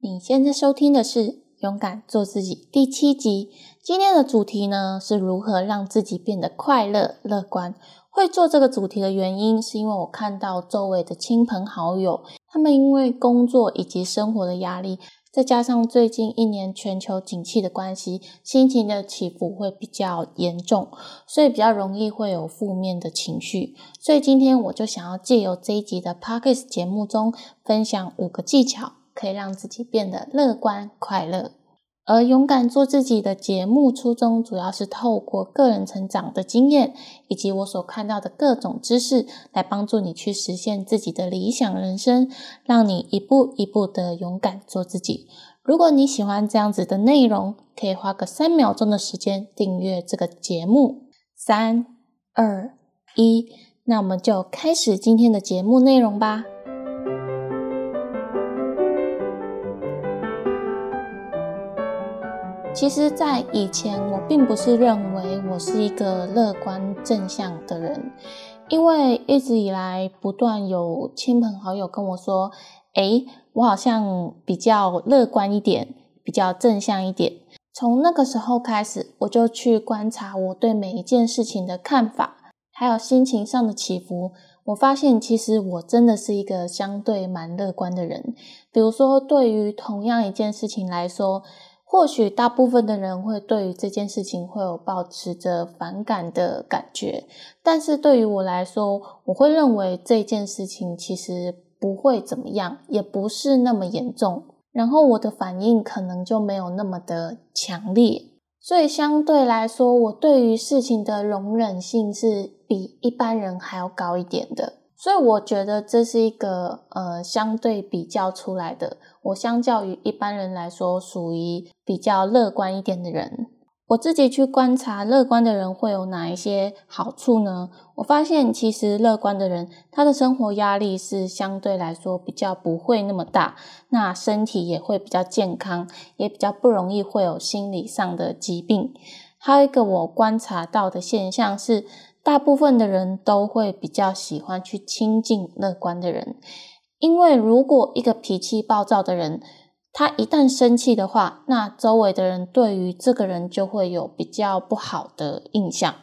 你现在收听的是《勇敢做自己》第七集。今天的主题呢，是如何让自己变得快乐、乐观。会做这个主题的原因，是因为我看到周围的亲朋好友，他们因为工作以及生活的压力，再加上最近一年全球景气的关系，心情的起伏会比较严重，所以比较容易会有负面的情绪。所以今天我就想要借由这一集的 Podcast 节目中，分享五个技巧，可以让自己变得乐观快乐。而勇敢做自己的节目初衷，主要是透过个人成长的经验，以及我所看到的各种知识，来帮助你去实现自己的理想人生，让你一步一步的勇敢做自己。如果你喜欢这样子的内容，可以花个三秒钟的时间订阅这个节目。三、二、一，那我们就开始今天的节目内容吧。其实，在以前，我并不是认为我是一个乐观正向的人，因为一直以来不断有亲朋好友跟我说：“诶，我好像比较乐观一点，比较正向一点。”从那个时候开始，我就去观察我对每一件事情的看法，还有心情上的起伏。我发现，其实我真的是一个相对蛮乐观的人。比如说，对于同样一件事情来说，或许大部分的人会对于这件事情会有保持着反感的感觉，但是对于我来说，我会认为这件事情其实不会怎么样，也不是那么严重，然后我的反应可能就没有那么的强烈，所以相对来说，我对于事情的容忍性是比一般人还要高一点的。所以我觉得这是一个呃相对比较出来的，我相较于一般人来说，属于比较乐观一点的人。我自己去观察乐观的人会有哪一些好处呢？我发现其实乐观的人，他的生活压力是相对来说比较不会那么大，那身体也会比较健康，也比较不容易会有心理上的疾病。还有一个我观察到的现象是。大部分的人都会比较喜欢去亲近乐观的人，因为如果一个脾气暴躁的人，他一旦生气的话，那周围的人对于这个人就会有比较不好的印象，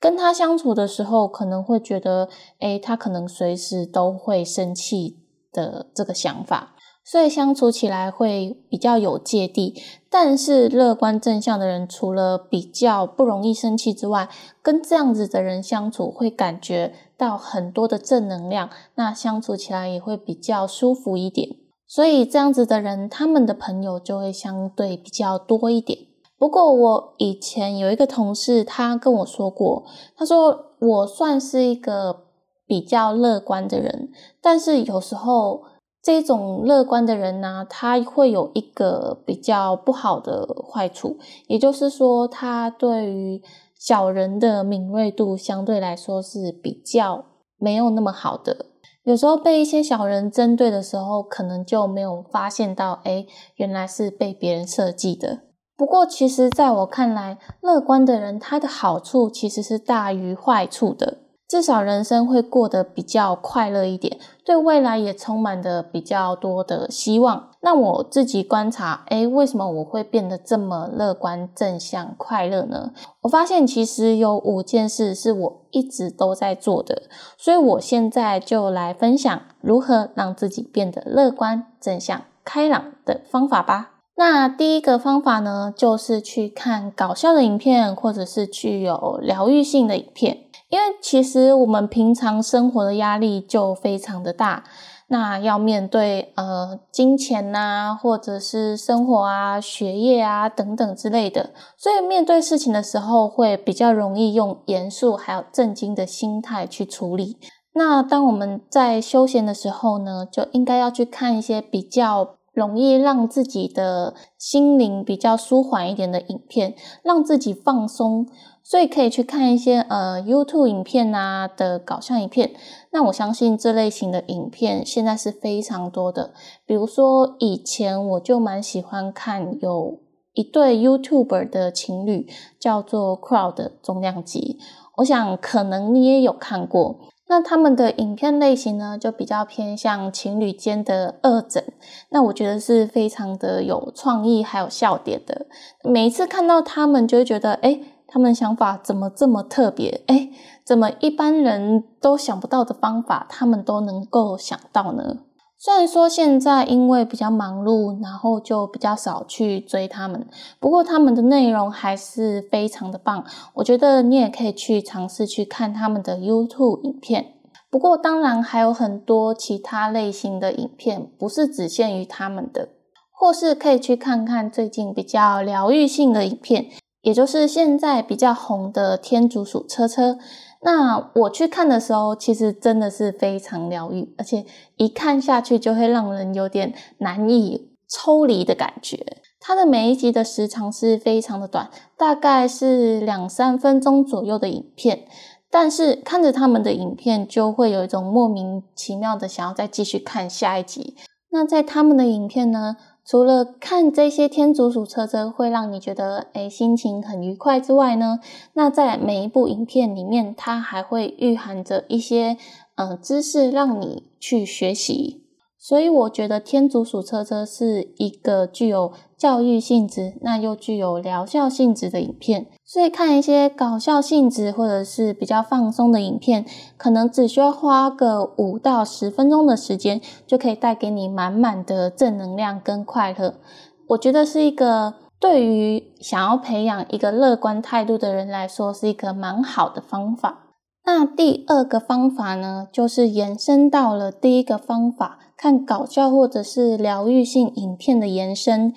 跟他相处的时候可能会觉得，诶，他可能随时都会生气的这个想法。所以相处起来会比较有芥蒂，但是乐观正向的人，除了比较不容易生气之外，跟这样子的人相处会感觉到很多的正能量，那相处起来也会比较舒服一点。所以这样子的人，他们的朋友就会相对比较多一点。不过我以前有一个同事，他跟我说过，他说我算是一个比较乐观的人，但是有时候。这种乐观的人呢，他会有一个比较不好的坏处，也就是说，他对于小人的敏锐度相对来说是比较没有那么好的。有时候被一些小人针对的时候，可能就没有发现到，哎，原来是被别人设计的。不过，其实在我看来，乐观的人他的好处其实是大于坏处的。至少人生会过得比较快乐一点，对未来也充满着比较多的希望。那我自己观察，诶，为什么我会变得这么乐观、正向、快乐呢？我发现其实有五件事是我一直都在做的，所以我现在就来分享如何让自己变得乐观、正向、开朗的方法吧。那第一个方法呢，就是去看搞笑的影片，或者是具有疗愈性的影片。因为其实我们平常生活的压力就非常的大，那要面对呃金钱呐，或者是生活啊、学业啊等等之类的，所以面对事情的时候会比较容易用严肃还有震惊的心态去处理。那当我们在休闲的时候呢，就应该要去看一些比较容易让自己的心灵比较舒缓一点的影片，让自己放松。所以可以去看一些呃 YouTube 影片啊的搞笑影片，那我相信这类型的影片现在是非常多的。比如说以前我就蛮喜欢看有一对 YouTube 的情侣，叫做 Crowd 重量级，我想可能你也有看过。那他们的影片类型呢，就比较偏向情侣间的二整。那我觉得是非常的有创意，还有笑点的。每一次看到他们，就会觉得，哎，他们想法怎么这么特别？哎，怎么一般人都想不到的方法，他们都能够想到呢？虽然说现在因为比较忙碌，然后就比较少去追他们，不过他们的内容还是非常的棒。我觉得你也可以去尝试去看他们的 YouTube 影片。不过当然还有很多其他类型的影片，不是只限于他们的，或是可以去看看最近比较疗愈性的影片，也就是现在比较红的天竺鼠车车。那我去看的时候，其实真的是非常疗愈，而且一看下去就会让人有点难以抽离的感觉。它的每一集的时长是非常的短，大概是两三分钟左右的影片，但是看着他们的影片，就会有一种莫名其妙的想要再继续看下一集。那在他们的影片呢？除了看这些天竺鼠车车会让你觉得诶心情很愉快之外呢，那在每一部影片里面，它还会蕴含着一些嗯知识让你去学习。所以我觉得天竺鼠车车是一个具有教育性质，那又具有疗效性质的影片。所以看一些搞笑性质或者是比较放松的影片，可能只需要花个五到十分钟的时间，就可以带给你满满的正能量跟快乐。我觉得是一个对于想要培养一个乐观态度的人来说，是一个蛮好的方法。那第二个方法呢，就是延伸到了第一个方法，看搞笑或者是疗愈性影片的延伸。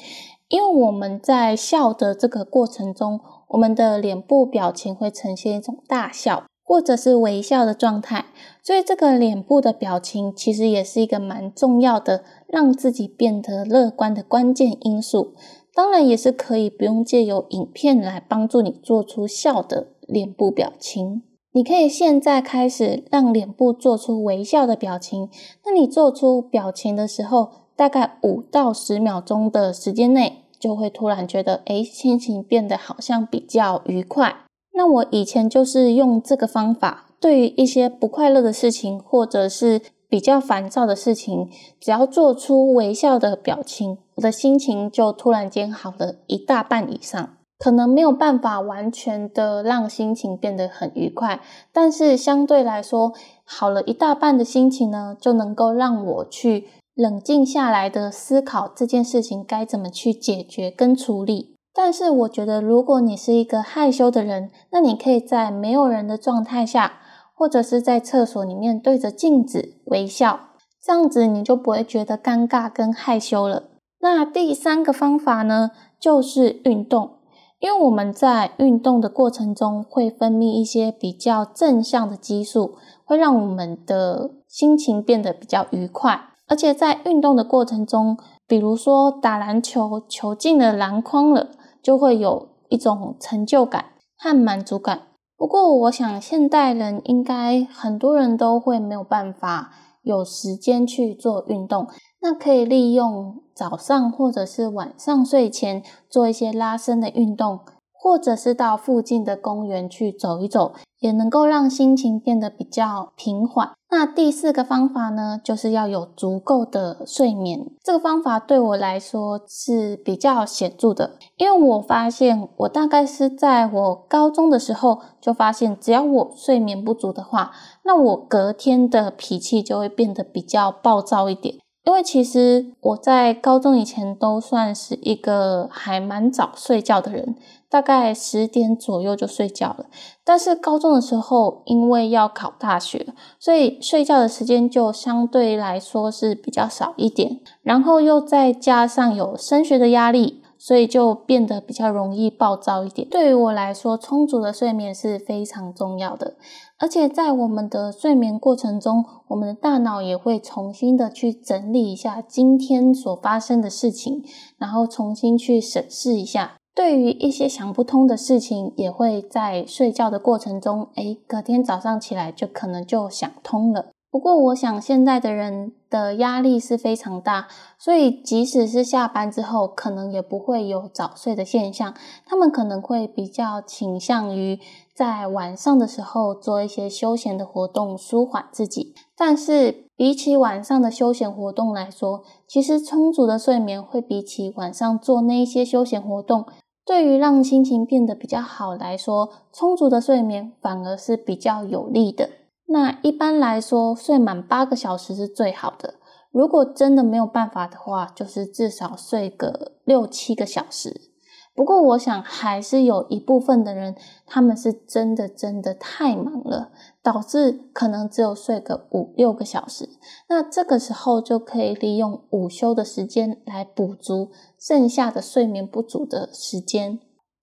因为我们在笑的这个过程中，我们的脸部表情会呈现一种大笑或者是微笑的状态，所以这个脸部的表情其实也是一个蛮重要的，让自己变得乐观的关键因素。当然，也是可以不用借由影片来帮助你做出笑的脸部表情。你可以现在开始让脸部做出微笑的表情。那你做出表情的时候，大概五到十秒钟的时间内，就会突然觉得，哎，心情变得好像比较愉快。那我以前就是用这个方法，对于一些不快乐的事情，或者是比较烦躁的事情，只要做出微笑的表情，我的心情就突然间好了一大半以上。可能没有办法完全的让心情变得很愉快，但是相对来说，好了一大半的心情呢，就能够让我去冷静下来的思考这件事情该怎么去解决跟处理。但是我觉得，如果你是一个害羞的人，那你可以在没有人的状态下，或者是在厕所里面对着镜子微笑，这样子你就不会觉得尴尬跟害羞了。那第三个方法呢，就是运动。因为我们在运动的过程中会分泌一些比较正向的激素，会让我们的心情变得比较愉快。而且在运动的过程中，比如说打篮球，球进了篮筐了，就会有一种成就感和满足感。不过，我想现代人应该很多人都会没有办法有时间去做运动。那可以利用早上或者是晚上睡前做一些拉伸的运动，或者是到附近的公园去走一走，也能够让心情变得比较平缓。那第四个方法呢，就是要有足够的睡眠。这个方法对我来说是比较显著的，因为我发现我大概是在我高中的时候就发现，只要我睡眠不足的话，那我隔天的脾气就会变得比较暴躁一点。因为其实我在高中以前都算是一个还蛮早睡觉的人，大概十点左右就睡觉了。但是高中的时候，因为要考大学，所以睡觉的时间就相对来说是比较少一点。然后又再加上有升学的压力，所以就变得比较容易暴躁一点。对于我来说，充足的睡眠是非常重要的。而且在我们的睡眠过程中，我们的大脑也会重新的去整理一下今天所发生的事情，然后重新去审视一下。对于一些想不通的事情，也会在睡觉的过程中，诶，隔天早上起来就可能就想通了。不过，我想现在的人的压力是非常大，所以即使是下班之后，可能也不会有早睡的现象。他们可能会比较倾向于。在晚上的时候做一些休闲的活动，舒缓自己。但是比起晚上的休闲活动来说，其实充足的睡眠会比起晚上做那一些休闲活动，对于让心情变得比较好来说，充足的睡眠反而是比较有利的。那一般来说，睡满八个小时是最好的。如果真的没有办法的话，就是至少睡个六七个小时。不过，我想还是有一部分的人，他们是真的真的太忙了，导致可能只有睡个五六个小时。那这个时候就可以利用午休的时间来补足剩下的睡眠不足的时间。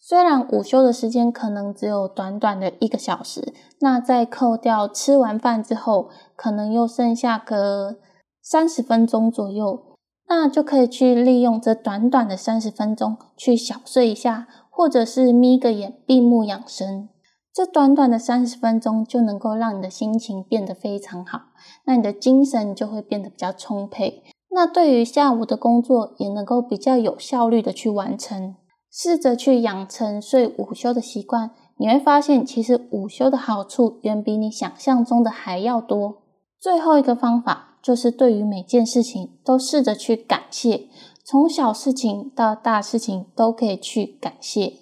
虽然午休的时间可能只有短短的一个小时，那在扣掉吃完饭之后，可能又剩下个三十分钟左右。那就可以去利用这短短的三十分钟去小睡一下，或者是眯个眼闭目养神。这短短的三十分钟就能够让你的心情变得非常好，那你的精神就会变得比较充沛。那对于下午的工作也能够比较有效率的去完成。试着去养成睡午休的习惯，你会发现其实午休的好处远比你想象中的还要多。最后一个方法。就是对于每件事情都试着去感谢，从小事情到大事情都可以去感谢。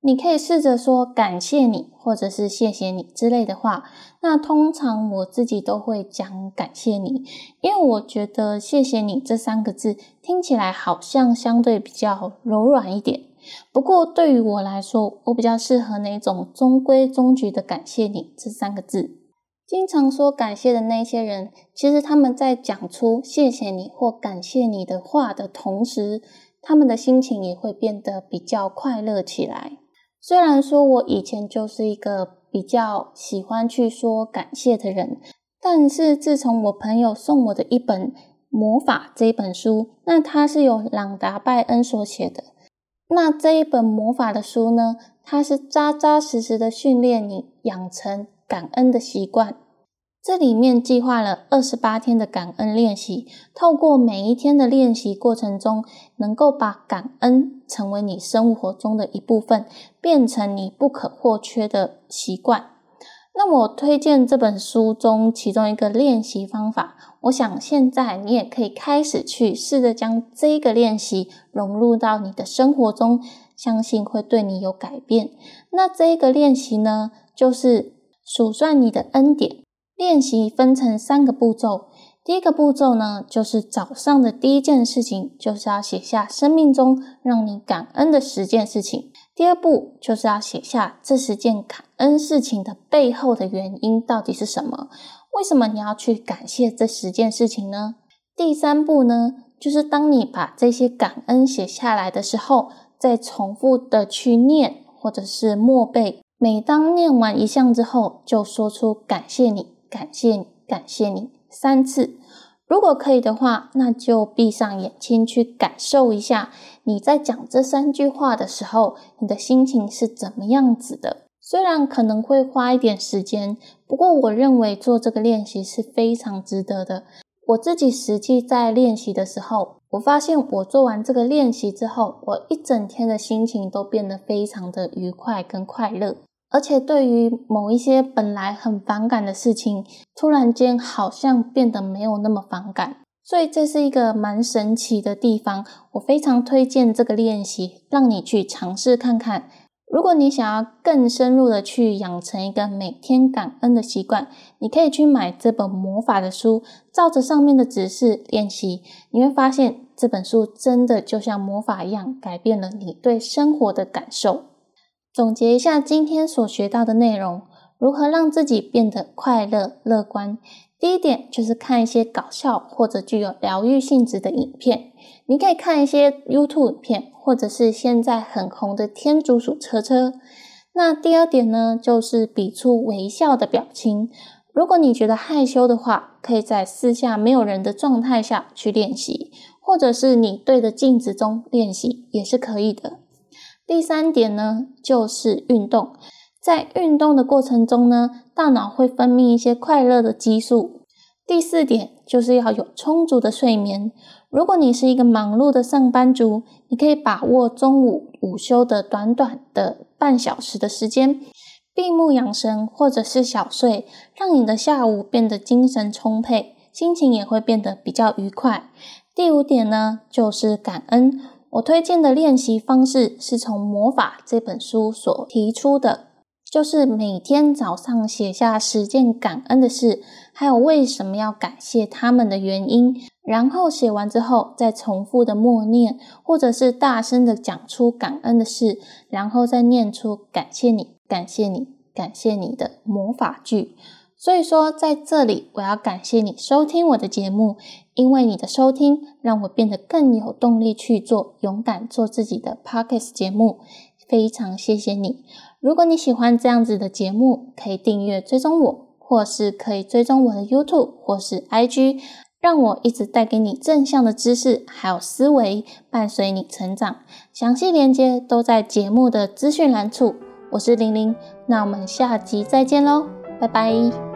你可以试着说感谢你，或者是谢谢你之类的话。那通常我自己都会讲感谢你，因为我觉得谢谢你这三个字听起来好像相对比较柔软一点。不过对于我来说，我比较适合那种中规中矩的感谢你这三个字。经常说感谢的那些人，其实他们在讲出谢谢你或感谢你的话的同时，他们的心情也会变得比较快乐起来。虽然说我以前就是一个比较喜欢去说感谢的人，但是自从我朋友送我的一本《魔法》这一本书，那它是由朗达·拜恩所写的。那这一本魔法的书呢，它是扎扎实实的训练你养成。感恩的习惯，这里面计划了二十八天的感恩练习。透过每一天的练习过程中，能够把感恩成为你生活中的一部分，变成你不可或缺的习惯。那么我推荐这本书中其中一个练习方法，我想现在你也可以开始去试着将这个练习融入到你的生活中，相信会对你有改变。那这个练习呢，就是。数算你的恩典练习分成三个步骤。第一个步骤呢，就是早上的第一件事情，就是要写下生命中让你感恩的十件事情。第二步就是要写下这十件感恩事情的背后的原因到底是什么？为什么你要去感谢这十件事情呢？第三步呢，就是当你把这些感恩写下来的时候，再重复的去念或者是默背。每当念完一项之后，就说出感谢你，感谢你，感谢你三次。如果可以的话，那就闭上眼睛去感受一下你在讲这三句话的时候，你的心情是怎么样子的。虽然可能会花一点时间，不过我认为做这个练习是非常值得的。我自己实际在练习的时候，我发现我做完这个练习之后，我一整天的心情都变得非常的愉快跟快乐。而且对于某一些本来很反感的事情，突然间好像变得没有那么反感，所以这是一个蛮神奇的地方。我非常推荐这个练习，让你去尝试看看。如果你想要更深入的去养成一个每天感恩的习惯，你可以去买这本魔法的书，照着上面的指示练习，你会发现这本书真的就像魔法一样，改变了你对生活的感受。总结一下今天所学到的内容，如何让自己变得快乐乐观？第一点就是看一些搞笑或者具有疗愈性质的影片，你可以看一些 YouTube 影片，或者是现在很红的天竺鼠车车。那第二点呢，就是比出微笑的表情。如果你觉得害羞的话，可以在四下没有人的状态下去练习，或者是你对着镜子中练习也是可以的。第三点呢，就是运动。在运动的过程中呢，大脑会分泌一些快乐的激素。第四点就是要有充足的睡眠。如果你是一个忙碌的上班族，你可以把握中午午休的短短的半小时的时间，闭目养神或者是小睡，让你的下午变得精神充沛，心情也会变得比较愉快。第五点呢，就是感恩。我推荐的练习方式是从《魔法》这本书所提出的，就是每天早上写下十件感恩的事，还有为什么要感谢他们的原因。然后写完之后，再重复的默念，或者是大声的讲出感恩的事，然后再念出感谢你。感谢你，感谢你的魔法句。所以说，在这里我要感谢你收听我的节目，因为你的收听让我变得更有动力去做勇敢做自己的 podcast 节目。非常谢谢你！如果你喜欢这样子的节目，可以订阅追踪我，或是可以追踪我的 YouTube 或是 IG，让我一直带给你正向的知识还有思维，伴随你成长。详细连接都在节目的资讯栏处。我是玲玲，那我们下集再见喽，拜拜。